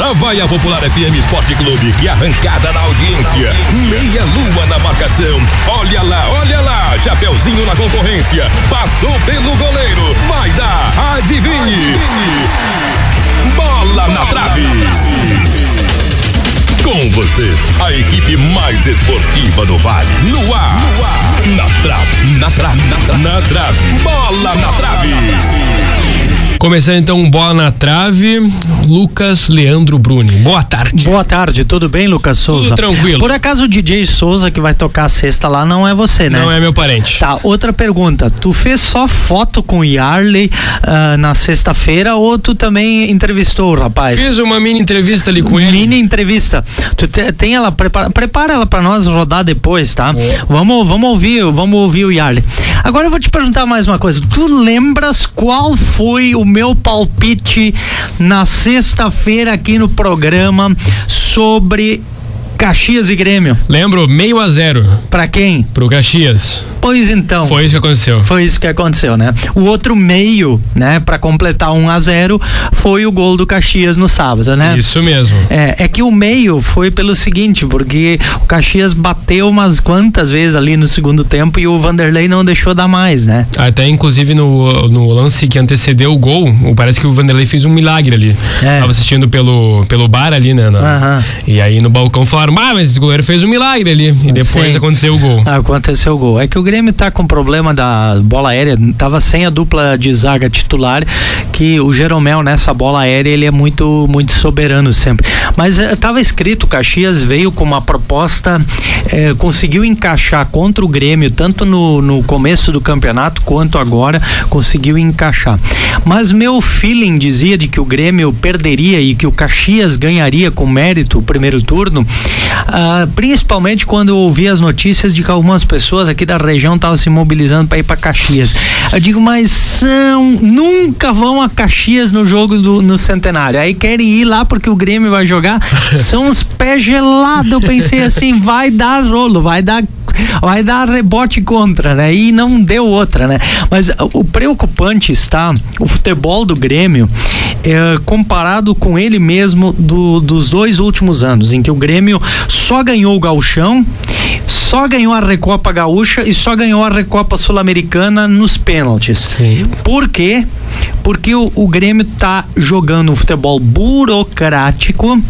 Lá vai a Popular FM Esporte Clube, que arrancada na audiência. Meia lua na marcação. Olha lá, olha lá. Chapeuzinho na concorrência. Passou pelo goleiro. Vai dar. Adivinhe. Bola na trave. Com vocês, a equipe mais esportiva do Vale. No ar. No ar. Na trave. Na trave. Na trave. Na trave. Bola na trave. Começando então bola na trave, Lucas Leandro Bruni. Boa tarde. Boa tarde, tudo bem, Lucas Souza? Tudo tranquilo. Por acaso o DJ Souza que vai tocar a sexta lá não é você, né? Não é meu parente. Tá, outra pergunta. Tu fez só foto com o Yarley uh, na sexta-feira ou tu também entrevistou o rapaz? Fiz uma mini entrevista ali com mini ele. Mini entrevista. Tu te, tem ela, prepara, prepara ela para nós rodar depois, tá? É. Vamos, vamos ouvir, vamos ouvir o Yarley. Agora eu vou te perguntar mais uma coisa. Tu lembras qual foi o meu palpite na sexta-feira aqui no programa sobre Caxias e Grêmio. Lembro, meio a zero. Para quem? Pro Caxias. Pois então. Foi isso que aconteceu. Foi isso que aconteceu, né? O outro meio, né, para completar um a zero, foi o gol do Caxias no sábado, né? Isso mesmo. É, é que o meio foi pelo seguinte, porque o Caxias bateu umas quantas vezes ali no segundo tempo e o Vanderlei não deixou dar mais, né? Até inclusive no, no lance que antecedeu o gol, parece que o Vanderlei fez um milagre ali. É. Tava assistindo pelo, pelo bar ali, né? Na, E aí no balcão falaram, ah, mas esse goleiro fez um milagre ali. E depois Sim. aconteceu o gol. Aconteceu o gol. É que o Grêmio tá com problema da bola aérea, tava sem a dupla de zaga titular, que o Jeromel nessa bola aérea ele é muito muito soberano sempre. Mas eh, tava escrito, Caxias veio com uma proposta, eh, conseguiu encaixar contra o Grêmio, tanto no, no começo do campeonato quanto agora, conseguiu encaixar. Mas meu feeling dizia de que o Grêmio perderia e que o Caxias ganharia com mérito o primeiro turno, ah, principalmente quando eu ouvi as notícias de que algumas pessoas aqui da região estavam se mobilizando para ir para Caxias. Eu digo, mas são nunca vão a Caxias no jogo do no centenário. Aí querem ir lá porque o Grêmio vai jogar. São os pés gelados. Eu pensei assim, vai dar rolo, vai dar vai dar rebote contra, né? E não deu outra, né? Mas o preocupante está o futebol do Grêmio é, comparado com ele mesmo do, dos dois últimos anos, em que o Grêmio só ganhou o Gauchão só ganhou a Recopa Gaúcha e só ganhou a Recopa Sul-Americana nos pênaltis. Sim. Por quê? Porque o, o Grêmio tá jogando um futebol burocrático,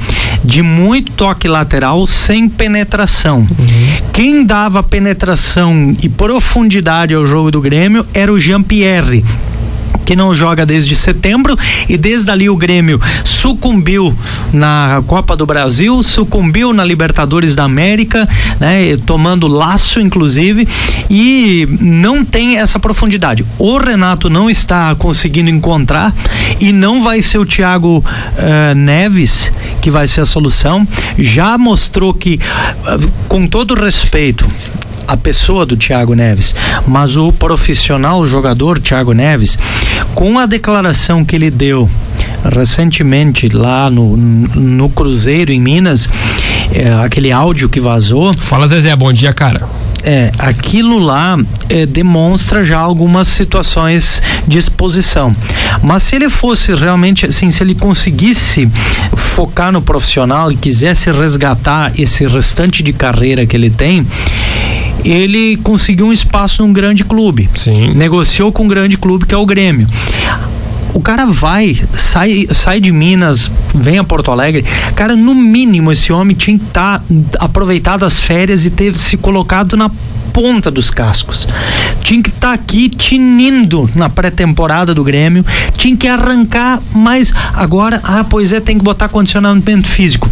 de muito toque lateral, sem penetração. Uhum. Quem dava penetração e profundidade ao jogo do Grêmio era o Jean-Pierre que não joga desde setembro e desde ali o Grêmio sucumbiu na Copa do Brasil, sucumbiu na Libertadores da América, né, tomando laço inclusive e não tem essa profundidade. O Renato não está conseguindo encontrar e não vai ser o Thiago uh, Neves que vai ser a solução. Já mostrou que, uh, com todo respeito, a pessoa do Thiago Neves, mas o profissional, o jogador Thiago Neves, com a declaração que ele deu recentemente lá no, no Cruzeiro em Minas, é, aquele áudio que vazou. Fala Zezé, bom dia, cara. É, aquilo lá é, demonstra já algumas situações de exposição. Mas se ele fosse realmente assim, se ele conseguisse focar no profissional e quisesse resgatar esse restante de carreira que ele tem, ele conseguiu um espaço num grande clube. Sim. Negociou com um grande clube que é o Grêmio o cara vai, sai, sai de Minas, vem a Porto Alegre. Cara, no mínimo, esse homem tinha que estar tá aproveitado as férias e ter se colocado na ponta dos cascos. Tinha que estar tá aqui tinindo na pré-temporada do Grêmio, tinha que arrancar, mas agora, ah, pois é, tem que botar condicionamento físico.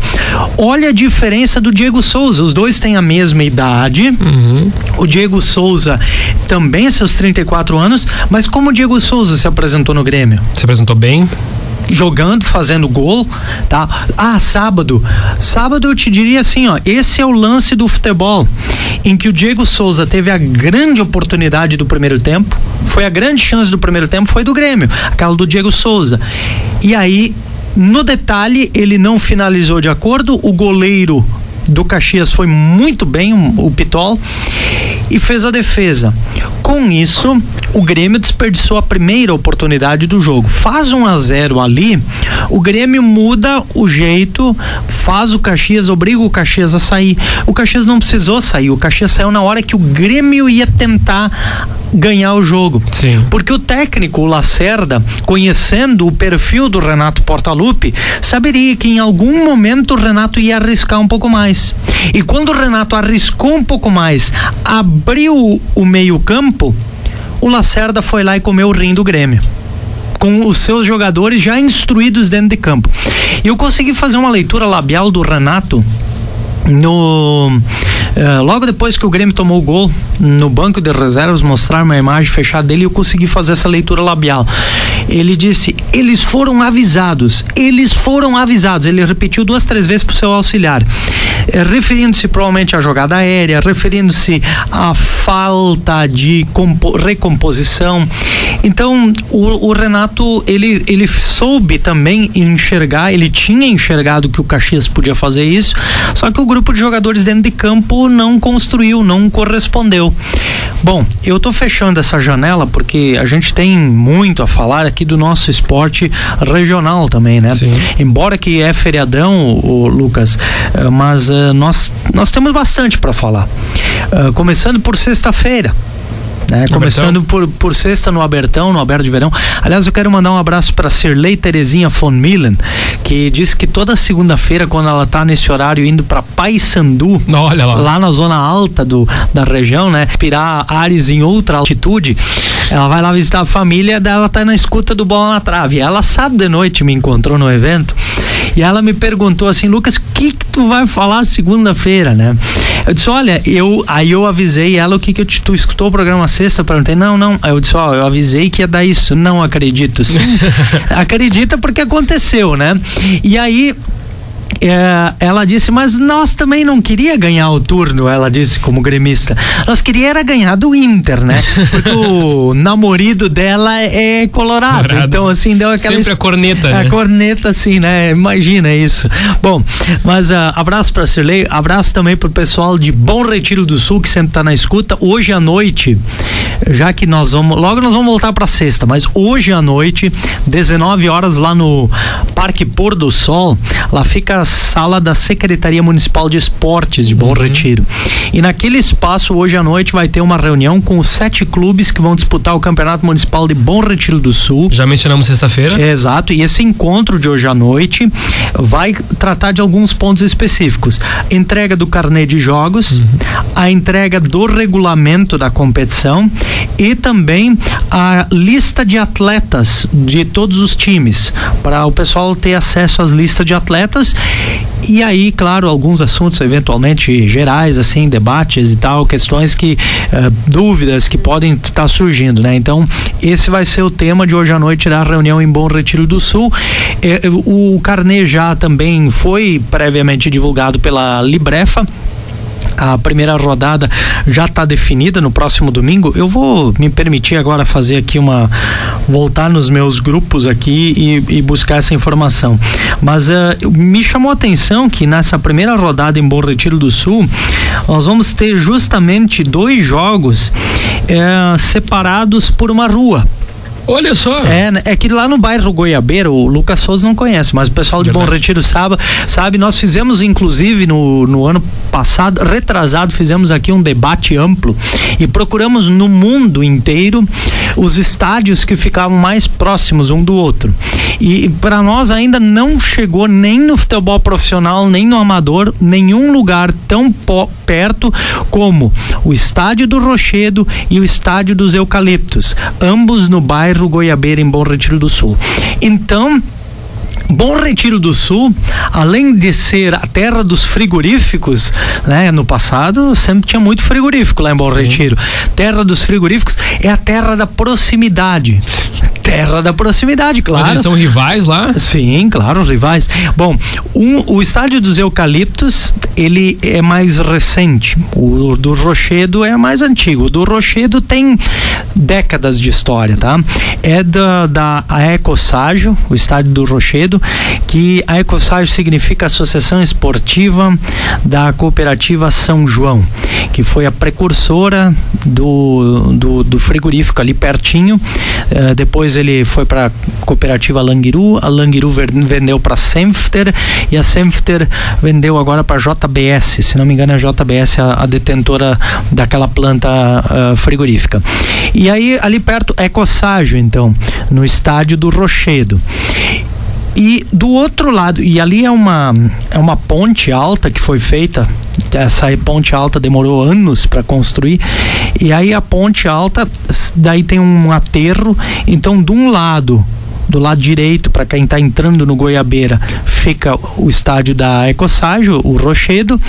Olha a diferença do Diego Souza, os dois têm a mesma idade. Uhum. O Diego Souza também seus 34 anos, mas como o Diego Souza se apresentou no Grêmio? Se apresentou bem? Jogando, fazendo gol, tá? Ah, sábado. Sábado eu te diria assim, ó, esse é o lance do futebol em que o Diego Souza teve a grande oportunidade do primeiro tempo, foi a grande chance do primeiro tempo foi do Grêmio, aquela do Diego Souza. E aí, no detalhe, ele não finalizou de acordo, o goleiro do Caxias foi muito bem, o Pitol, e fez a defesa. Com isso, o Grêmio desperdiçou a primeira oportunidade do jogo. Faz 1 a 0 ali, o Grêmio muda o jeito, faz o Caxias, obriga o Caxias a sair. O Caxias não precisou sair, o Caxias saiu na hora que o Grêmio ia tentar ganhar o jogo. Sim. Porque o técnico, o Lacerda, conhecendo o perfil do Renato Portaluppi, saberia que em algum momento o Renato ia arriscar um pouco mais. E quando o Renato arriscou um pouco mais, abriu o meio-campo, o Lacerda foi lá e comeu o rim do Grêmio com os seus jogadores já instruídos dentro de campo. Eu consegui fazer uma leitura labial do Renato no uh, logo depois que o Grêmio tomou o gol no banco de reservas mostrar uma imagem fechada dele eu consegui fazer essa leitura labial. Ele disse eles foram avisados eles foram avisados. Ele repetiu duas três vezes para o seu auxiliar uh, referindo-se provavelmente à jogada aérea referindo-se à falta de recomposição. Então o, o Renato ele ele soube também enxergar ele tinha enxergado que o Caxias podia fazer isso só que o grupo de jogadores dentro de campo não construiu, não correspondeu. Bom, eu estou fechando essa janela porque a gente tem muito a falar aqui do nosso esporte regional também, né? Sim. Embora que é feriadão, o Lucas, eh, mas uh, nós nós temos bastante para falar. Uh, começando por sexta-feira. Né? Começando por, por sexta no Abertão, no Aberto de Verão. Aliás, eu quero mandar um abraço para Sirlei Terezinha von Millen, que diz que toda segunda-feira, quando ela tá nesse horário indo para Paysandu, Olha lá. lá na zona alta do, da região, né? Pirar ares em outra altitude, ela vai lá visitar a família, dela tá na escuta do bola na trave. Ela sábado de noite me encontrou no evento e ela me perguntou assim, Lucas, o que, que tu vai falar segunda-feira, né? Eu disse, olha, eu aí eu avisei ela o que que eu, tu escutou o programa sexta, eu perguntei, não, não. Aí eu disse, ó, eu avisei que ia dar isso. Não acredito. Sim. Acredita porque aconteceu, né? E aí é, ela disse, mas nós também não queria ganhar o turno, ela disse como gremista. Nós queria era ganhar do Inter, né? Porque o namorado dela é colorado, colorado. Então, assim, deu aquela. Sempre a corneta, A né? corneta, assim, né? Imagina isso. Bom, mas uh, abraço pra Cirlei, abraço também pro pessoal de Bom Retiro do Sul, que sempre tá na escuta. Hoje à noite, já que nós vamos. Logo nós vamos voltar pra sexta, mas hoje à noite, 19 horas, lá no Parque Pôr do Sol, lá fica sala da Secretaria Municipal de Esportes de Bom uhum. Retiro. E naquele espaço, hoje à noite, vai ter uma reunião com os sete clubes que vão disputar o Campeonato Municipal de Bom Retiro do Sul. Já mencionamos sexta-feira. Exato. E esse encontro de hoje à noite vai tratar de alguns pontos específicos: entrega do carnê de jogos, uhum. a entrega do regulamento da competição e também a lista de atletas de todos os times, para o pessoal ter acesso às listas de atletas e aí, claro, alguns assuntos eventualmente gerais, assim, debates e tal, questões que, uh, dúvidas que podem estar tá surgindo, né? Então, esse vai ser o tema de hoje à noite da reunião em Bom Retiro do Sul. Eh, o carnê já também foi previamente divulgado pela Librefa a primeira rodada já está definida no próximo domingo. Eu vou me permitir agora fazer aqui uma voltar nos meus grupos aqui e, e buscar essa informação. Mas uh, me chamou a atenção que nessa primeira rodada em Bom Retiro do Sul nós vamos ter justamente dois jogos uh, separados por uma rua. Olha só. É, né? é que lá no bairro Goiabeiro, o Lucas Souza não conhece, mas o pessoal de Verdade. Bom Retiro sabe, sabe, nós fizemos inclusive no, no ano passado, retrasado, fizemos aqui um debate amplo e procuramos no mundo inteiro os estádios que ficavam mais próximos um do outro. E para nós ainda não chegou nem no futebol profissional, nem no amador, nenhum lugar tão perto como o estádio do Rochedo e o estádio dos Eucaliptos, ambos no bairro Goiabeira, em Bom Retiro do Sul. Então, Bom Retiro do Sul, além de ser a terra dos frigoríficos, né? No passado sempre tinha muito frigorífico lá em Bom Sim. Retiro. Terra dos frigoríficos é a terra da proximidade terra da proximidade, claro. Mas eles são rivais lá? Sim, claro, rivais. Bom, um, o estádio dos Eucaliptos, ele é mais recente. O do Rochedo é mais antigo. O do Rochedo tem décadas de história, tá? É da, da Ecoságio, o estádio do Rochedo, que a Ecoságio significa Associação Esportiva da Cooperativa São João, que foi a precursora do, do, do frigorífico ali pertinho. Uh, depois ele foi para a cooperativa Langiru, a Langiru vendeu para a Senfter e a Senfter vendeu agora para a JBS, se não me engano, a JBS é a, a detentora daquela planta uh, frigorífica. E aí, ali perto, Ecosságio, então, no estádio do Rochedo. E do outro lado, e ali é uma, é uma ponte alta que foi feita. Essa ponte alta demorou anos para construir. E aí a ponte alta, daí tem um aterro. Então, de um lado do lado direito, para quem está entrando no Goiabeira, fica o estádio da Ecoságio, o Rochedo,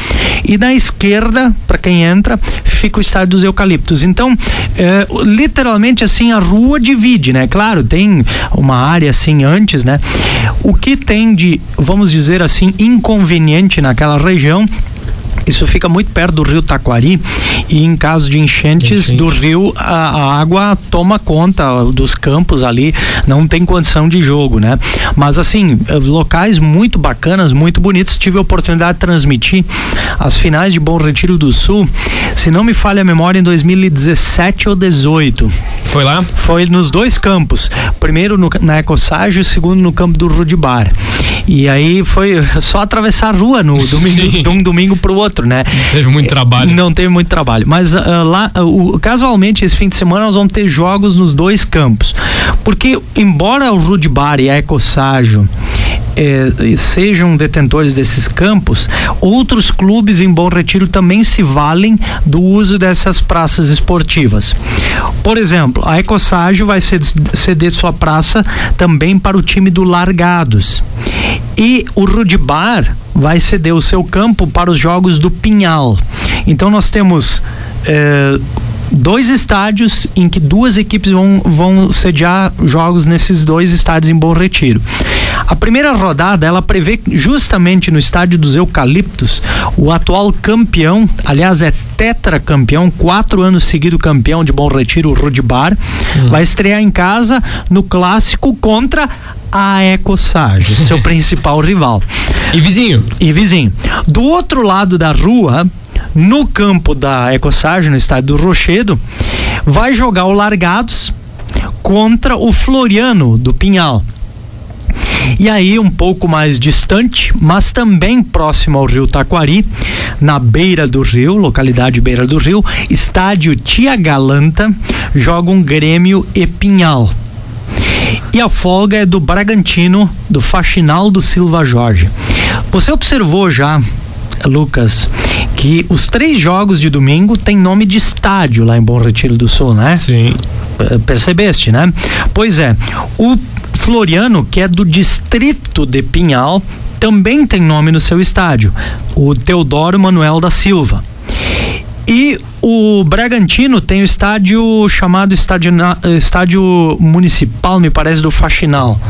e na esquerda, para quem entra, fica o estádio dos Eucaliptos. Então, é, literalmente assim, a rua divide, né? Claro, tem uma área assim antes, né? O que tem de, vamos dizer assim, inconveniente naquela região isso fica muito perto do rio Taquari e em caso de enchentes sim. do rio a, a, água toma conta dos campos ali, não tem condição de jogo, né? Mas assim, locais muito bacanas, muito bonitos. Tive a oportunidade de transmitir as finais de Bom Retiro do Sul, se não me falha a memória, em 2017 ou 18. Foi lá? Foi nos dois campos. Primeiro no, na Ecossage e segundo no campo do Rudibar. E aí foi só atravessar a rua no domingo, de um domingo pro outro outro, né? Teve muito trabalho. Não teve muito trabalho. Mas uh, lá, uh, casualmente, esse fim de semana nós vamos ter jogos nos dois campos. Porque, embora o Rudbar e a Ecoságio eh, sejam detentores desses campos, outros clubes em Bom Retiro também se valem do uso dessas praças esportivas. Por exemplo, a Ecoságio vai ceder sua praça também para o time do Largados. E o Rudibar vai ceder o seu campo para os jogos do Pinhal. Então nós temos eh, dois estádios em que duas equipes vão, vão sediar jogos nesses dois estádios em Bom Retiro. A primeira rodada ela prevê justamente no estádio dos Eucaliptos o atual campeão, aliás é tetracampeão, quatro anos seguido campeão de Bom Retiro, o Rudibar, hum. vai estrear em casa no clássico contra a Ecossage, seu principal rival. E vizinho? E vizinho. Do outro lado da rua, no campo da Ecossage, no estádio do Rochedo, vai jogar o Largados contra o Floriano do Pinhal. E aí, um pouco mais distante, mas também próximo ao rio Taquari, na beira do rio, localidade beira do rio, estádio Tia Galanta, joga um Grêmio e Pinhal. E a folga é do Bragantino, do Faxinal do Silva Jorge. Você observou já Lucas, que os três jogos de domingo têm nome de estádio lá em Bom Retiro do Sul, né? Sim. Percebeste, né? Pois é. O Floriano, que é do distrito de Pinhal, também tem nome no seu estádio, o Teodoro Manuel da Silva. E o Bragantino tem o estádio chamado estádio, estádio Municipal, me parece, do Faxinal.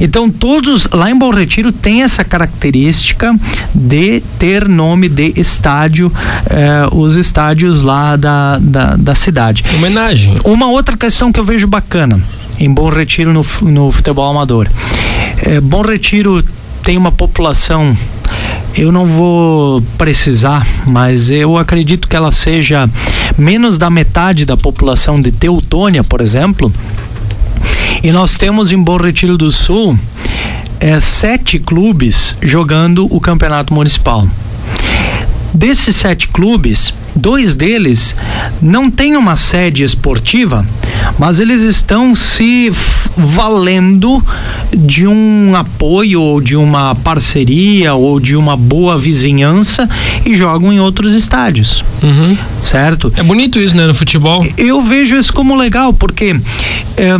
Então, todos lá em Bom Retiro tem essa característica de ter nome de estádio, eh, os estádios lá da, da, da cidade. Homenagem. Uma outra questão que eu vejo bacana em Bom Retiro no, no futebol amador. Eh, Bom Retiro tem uma população eu não vou precisar, mas eu acredito que ela seja menos da metade da população de Teutônia, por exemplo. E nós temos em Bom Retiro do Sul é, sete clubes jogando o campeonato municipal. Desses sete clubes, dois deles não têm uma sede esportiva, mas eles estão se valendo de um apoio ou de uma parceria ou de uma boa vizinhança e jogam em outros estádios. Uhum. Certo? É bonito isso, né, no futebol? Eu vejo isso como legal, porque. É,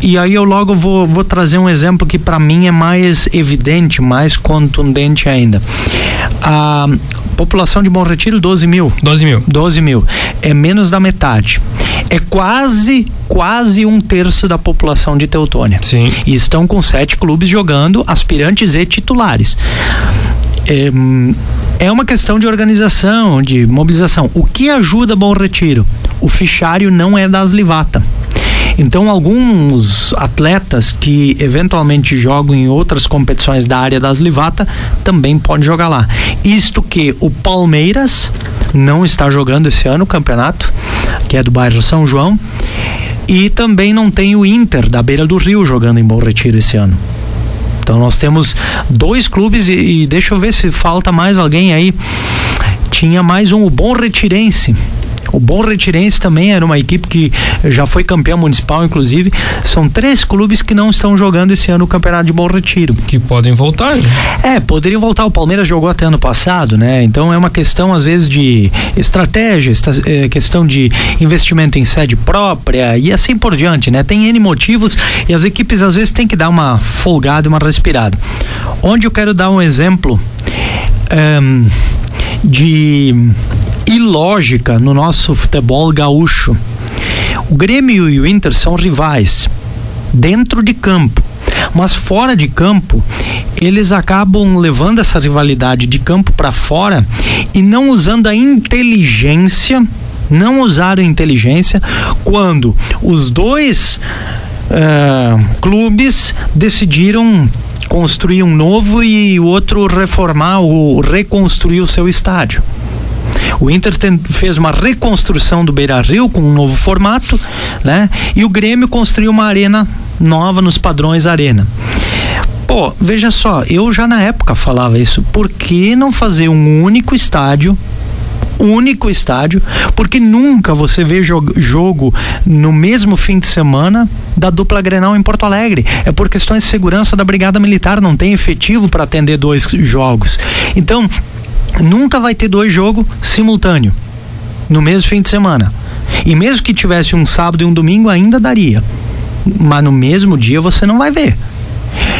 e aí eu logo vou, vou trazer um exemplo que para mim é mais evidente, mais contundente ainda. A população de Bom Retiro, 12 mil. 12 mil. 12 mil. É menos da metade. É quase, quase um terço da população de Teutônia. Sim. E estão com sete clubes jogando, aspirantes e titulares. É, é uma questão de organização, de mobilização. O que ajuda Bom Retiro? O fichário não é das Livata. Então, alguns atletas que eventualmente jogam em outras competições da área das Livata também podem jogar lá. Isto que o Palmeiras, não está jogando esse ano o campeonato, que é do bairro São João. E também não tem o Inter da Beira do Rio jogando em Bom Retiro esse ano. Então nós temos dois clubes e, e deixa eu ver se falta mais alguém aí. Tinha mais um, o Bom Retirense o Bom Retirense também era uma equipe que já foi campeão municipal, inclusive. São três clubes que não estão jogando esse ano o campeonato de Bom Retiro. Que podem voltar, né? É, poderiam voltar. O Palmeiras jogou até ano passado, né? Então é uma questão, às vezes, de estratégia, é, questão de investimento em sede própria e assim por diante, né? Tem N motivos e as equipes, às vezes, têm que dar uma folgada, uma respirada. Onde eu quero dar um exemplo. Um, de ilógica no nosso futebol gaúcho. O Grêmio e o Inter são rivais dentro de campo. Mas fora de campo, eles acabam levando essa rivalidade de campo para fora e não usando a inteligência, não usaram inteligência quando os dois uh, clubes decidiram construir um novo e o outro reformar ou reconstruir o seu estádio. O Inter tem, fez uma reconstrução do Beira Rio com um novo formato, né? E o Grêmio construiu uma arena nova nos padrões Arena. Pô, veja só, eu já na época falava isso. Por que não fazer um único estádio único estádio, porque nunca você vê jogo no mesmo fim de semana da dupla Grenal em Porto Alegre. É por questões de segurança da Brigada Militar, não tem efetivo para atender dois jogos. Então, nunca vai ter dois jogos simultâneo no mesmo fim de semana. E mesmo que tivesse um sábado e um domingo, ainda daria. Mas no mesmo dia você não vai ver.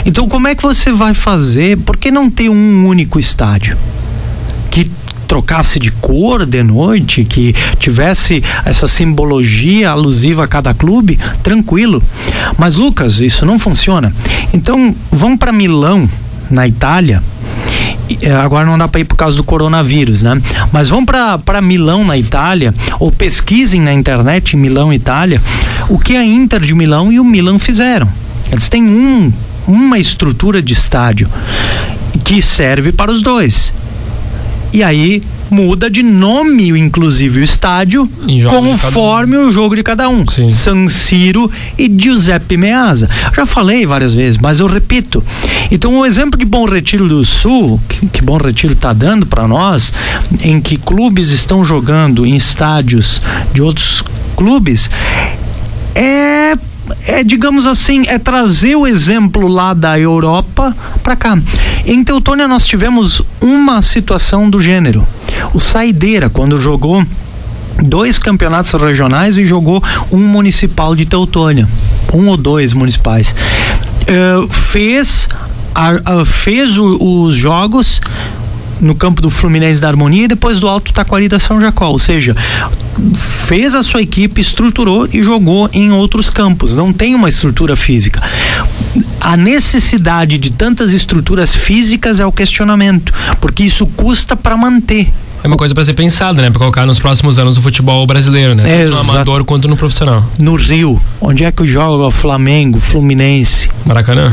Então, como é que você vai fazer? Por que não ter um único estádio? Que trocasse de cor de noite, que tivesse essa simbologia alusiva a cada clube, tranquilo. Mas Lucas, isso não funciona. Então, vão para Milão, na Itália, é, agora não dá para ir por causa do coronavírus, né? Mas vão para Milão, na Itália, ou pesquisem na internet Milão, Itália, o que a Inter de Milão e o Milan fizeram. Eles têm um, uma estrutura de estádio que serve para os dois. E aí muda de nome, inclusive, o estádio, conforme um. o jogo de cada um. Sim. San Siro e Giuseppe Meazza. Já falei várias vezes, mas eu repito. Então, o exemplo de Bom Retiro do Sul, que, que Bom Retiro está dando para nós, em que clubes estão jogando em estádios de outros clubes, é é, digamos assim, é trazer o exemplo lá da Europa para cá. Em Teutônia nós tivemos uma situação do gênero. O Saideira, quando jogou dois campeonatos regionais e jogou um municipal de Teutônia, um ou dois municipais, uh, fez fez o, os jogos no campo do Fluminense da Harmonia e depois do Alto Taquari da São Jacó. Ou seja, fez a sua equipe, estruturou e jogou em outros campos. Não tem uma estrutura física. A necessidade de tantas estruturas físicas é o questionamento, porque isso custa para manter. É uma coisa para ser pensada, né? Para colocar nos próximos anos o futebol brasileiro, né? Tanto no amador quanto no profissional. No Rio, onde é que joga o Flamengo, Fluminense? Maracanã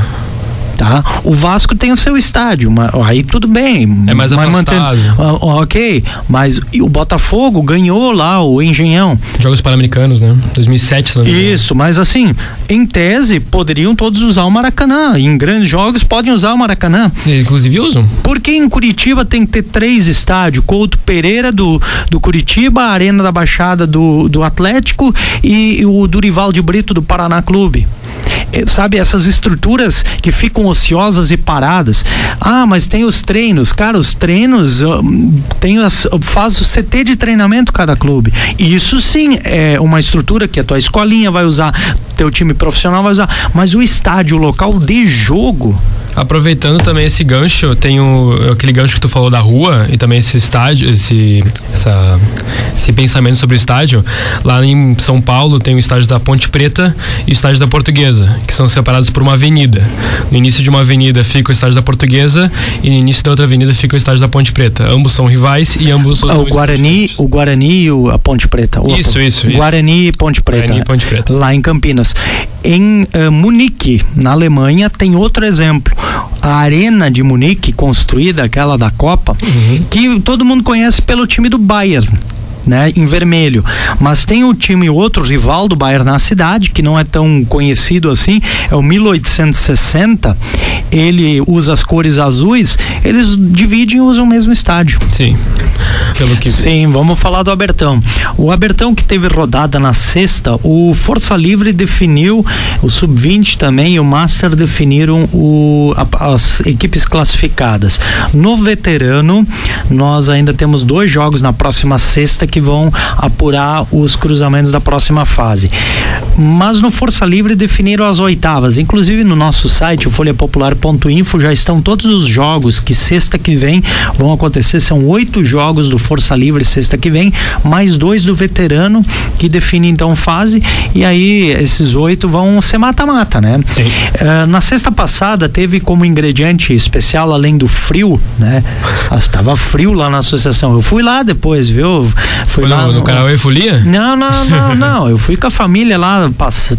tá? O Vasco tem o seu estádio, mas, aí tudo bem. É mais afastado. uh, ok, mas o Botafogo ganhou lá o Engenhão. Jogos Pan-Americanos, né? 2007, não Isso, mas assim, em tese, poderiam todos usar o Maracanã. Em grandes jogos, podem usar o Maracanã. E, inclusive usam. Porque em Curitiba tem que ter três estádios? Couto Pereira do, do Curitiba, a Arena da Baixada do, do Atlético e, e o Durival de Brito do Paraná Clube. É, sabe, essas estruturas que ficam ociosas e paradas. Ah, mas tem os treinos. Cara, os treinos tem as, faz o CT de treinamento cada clube. Isso sim é uma estrutura que a tua escolinha vai usar, teu time profissional vai usar. Mas o estádio, o local de jogo, Aproveitando também esse gancho, tem o, aquele gancho que tu falou da rua e também esse estádio, esse, essa, esse pensamento sobre o estádio. Lá em São Paulo tem o estádio da Ponte Preta e o estádio da Portuguesa, que são separados por uma avenida. No início início de uma avenida fica o estádio da Portuguesa e no início da outra avenida fica o estádio da Ponte Preta. Ambos são rivais e ambos o Guarani, o Guarani e a Ponte Preta. Isso, isso, isso. Guarani e Ponte Preta. Guarani e Ponte Preta. Lá em Campinas. Em uh, Munique, na Alemanha, tem outro exemplo. A Arena de Munique, construída, aquela da Copa, uhum. que todo mundo conhece pelo time do Bayern né, em vermelho. Mas tem o time, outro rival do Bayern na cidade, que não é tão conhecido assim, é o 1860. Ele usa as cores azuis, eles dividem e usam o mesmo estádio. Sim. Pelo que Sim, vamos falar do Abertão. O Abertão que teve rodada na sexta, o Força Livre definiu, o Sub-20 também e o Master definiram o, a, as equipes classificadas. No veterano, nós ainda temos dois jogos na próxima sexta que vão apurar os cruzamentos da próxima fase. Mas no Força Livre definiram as oitavas. Inclusive no nosso site, o folhapopular.info, já estão todos os jogos que sexta que vem vão acontecer. São oito jogos do Força Livre sexta que vem, mais dois do veterano, que define então fase. E aí esses oito vão ser mata-mata, né? Sim. Uh, na sexta passada teve como ingrediente especial, além do frio, né? Estava frio lá na associação. Eu fui lá depois, viu? Fui lá no, no Carauê Folia? Não, não, não, não. Eu fui com a família lá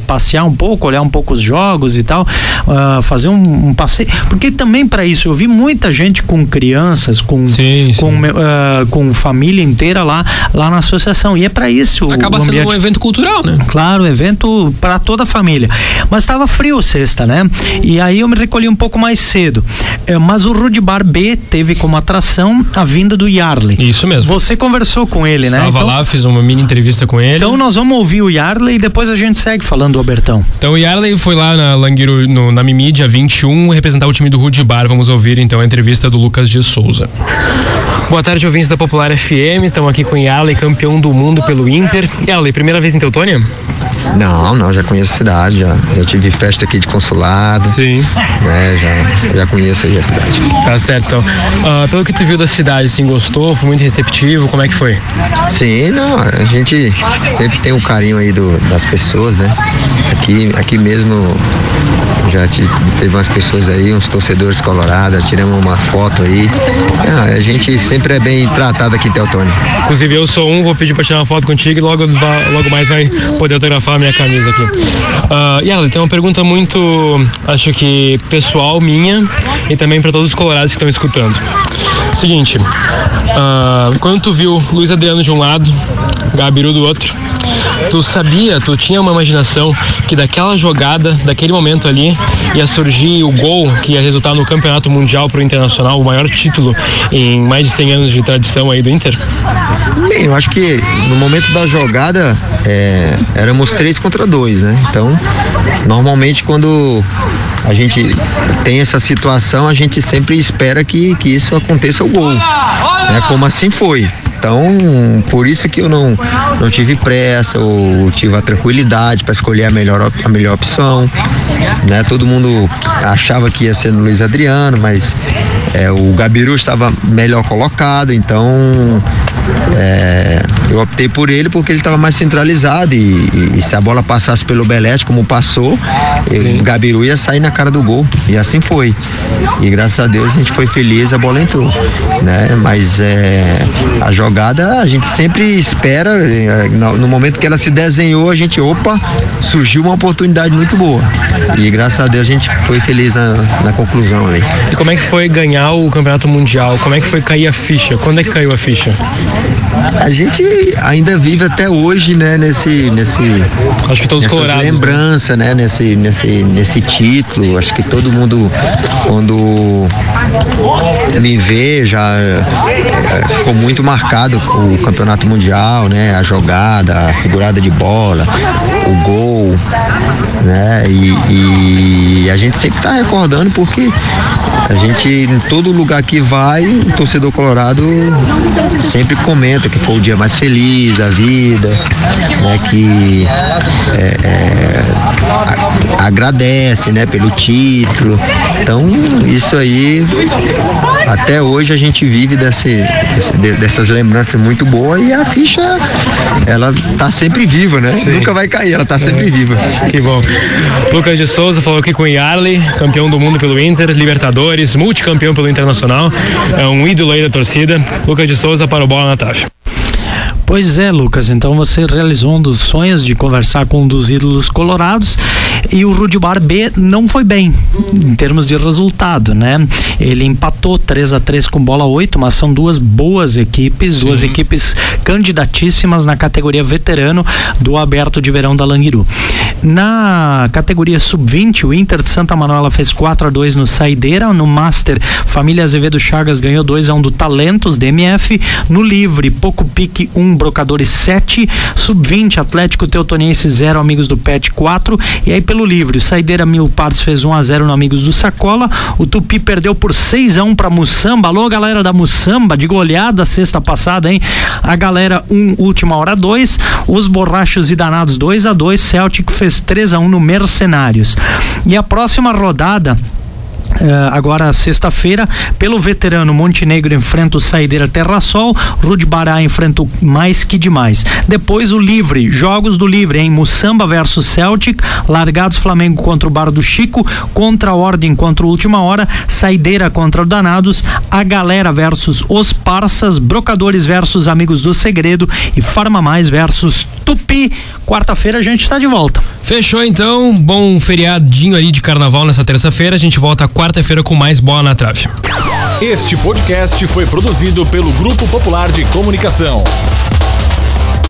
passear um pouco, olhar um pouco os jogos e tal, uh, fazer um, um, passeio. Porque também para isso eu vi muita gente com crianças, com sim, com, sim. Uh, com família inteira lá lá na associação. E é para isso. Acaba sendo um evento cultural, né? Claro, evento para toda a família. Mas estava frio sexta, né? E aí eu me recolhi um pouco mais cedo. É, mas o Rude Bar B teve como atração a vinda do Yarley. Isso mesmo. Você conversou com ele, Estava né? Estava então, lá, fiz uma mini entrevista com ele. Então nós vamos ouvir o Yarley e depois a gente segue falando do Albertão. Então o Yarley foi lá na Languiro, no, na Mimi, dia 21, representar o time do Rude Bar. Vamos ouvir então a entrevista do Lucas de Souza. Boa tarde, ouvintes da Popular FM. Estamos aqui com o Yarley, campeão do mundo pelo Inter. Yarley, primeira vez em Teutônia? Não, não, já conheço a cidade, já. Já tive festa aqui de consulado. Sim. Né, já, já conheço aí a cidade. Tá certo. Então, uh, pelo que tu viu da cidade, assim, gostou? Foi muito receptivo? Como é que foi? Sim, não, a gente sempre tem o um carinho aí do, das pessoas, né? Aqui, aqui mesmo já te, teve umas pessoas aí, uns torcedores colorados, tiramos uma foto aí. Ah, a gente sempre é bem tratado aqui em Teotônio. Inclusive eu sou um, vou pedir para tirar uma foto contigo e logo, logo mais vai poder autografar a minha camisa aqui. Uh, e ela tem uma pergunta muito, acho que pessoal minha e também para todos os colorados que estão escutando. Seguinte, uh, quando tu viu Luiz Adriano de um lado, Gabiru do outro, tu sabia, tu tinha uma imaginação que daquela jogada, daquele momento ali, ia surgir o gol que ia resultar no Campeonato Mundial para o Internacional, o maior título em mais de 100 anos de tradição aí do Inter? Bem, eu acho que no momento da jogada é, éramos três contra dois, né? Então, normalmente quando a gente tem essa situação, a gente sempre espera que, que isso aconteça o gol. Né? Como assim foi. Então, por isso que eu não, não tive pressa, ou tive a tranquilidade para escolher a melhor, a melhor opção. Né? Todo mundo achava que ia ser no Luiz Adriano, mas é, o Gabiru estava melhor colocado, então é, eu optei por ele porque ele estava mais centralizado e, e, se a bola passasse pelo Belete, como passou, o Gabiru ia sair na cara do gol. E assim foi. E graças a Deus a gente foi feliz, a bola entrou. Né? Mas é, a jogada a gente sempre espera, eh, no momento que ela se desenhou, a gente, opa, surgiu uma oportunidade muito boa. E graças a Deus a gente foi feliz na, na conclusão ali. E como é que foi ganhar o Campeonato Mundial? Como é que foi cair a ficha? Quando é que caiu a ficha? A gente ainda vive até hoje, né, nesse. nesse Acho que todos. Né? Lembrança, né, nesse, nesse, nesse título. Acho que todo mundo, quando me vê, já eh, ficou muito marcado o campeonato mundial, né? A jogada, a segurada de bola, o gol, né? E, e a gente sempre está recordando porque a gente, em todo lugar que vai, o torcedor colorado sempre comenta que foi o dia mais feliz da vida, né? Que é, é, agradece, né? Pelo título. Então, isso aí, até hoje a gente vive desse, dessas lembranças muito boas e a ficha, ela tá sempre viva, né? Sim. Nunca vai cair, ela tá sempre viva. Que bom. Lucas de Souza falou aqui com o Yarley, campeão do mundo pelo Inter, Libertadores, multicampeão pelo Internacional. É um ídolo aí da torcida. Lucas de Souza para o Bola na Taxa. Pois é, Lucas. Então você realizou um dos sonhos de conversar com um dos ídolos colorados e o Rudibar B não foi bem em termos de resultado, né? Ele empatou 3 a 3 com bola 8, mas são duas boas equipes, Sim. duas equipes candidatíssimas na categoria veterano do Aberto de Verão da Languiru. Na categoria sub-20, o Inter de Santa Manuela fez 4 a 2 no Saideira, no Master, Família Azevedo Chagas ganhou 2 a 1 do Talentos DMF, no Livre, Poco Pique 1 Brocadores 7, Sub-20, Atlético Teutoniense 0, Amigos do Pet 4. E aí pelo livre, o Saideira Mil Partes fez 1 a 0 no Amigos do Sacola. O Tupi perdeu por 6 a 1 para Mussamba. Alô, galera da Mussamba, de goleada sexta passada, hein? A galera 1, última hora 2. Os Borrachos e Danados 2 a 2. Celtic fez 3 a 1 no Mercenários. E a próxima rodada agora sexta-feira, pelo veterano Montenegro enfrenta o Saideira Terrasol, Rude Bará enfrenta o Mais Que Demais. Depois o Livre, jogos do Livre em Mussamba versus Celtic, Largados Flamengo contra o Bar do Chico, contra a Ordem contra o Última Hora, Saideira contra o Danados, a Galera versus Os Parças, Brocadores versus Amigos do Segredo e Farma Mais versus Tupi. Quarta-feira a gente está de volta. Fechou então, bom feriadinho ali de carnaval nessa terça-feira. A gente volta quarta-feira com mais bola na trave. Este podcast foi produzido pelo Grupo Popular de Comunicação.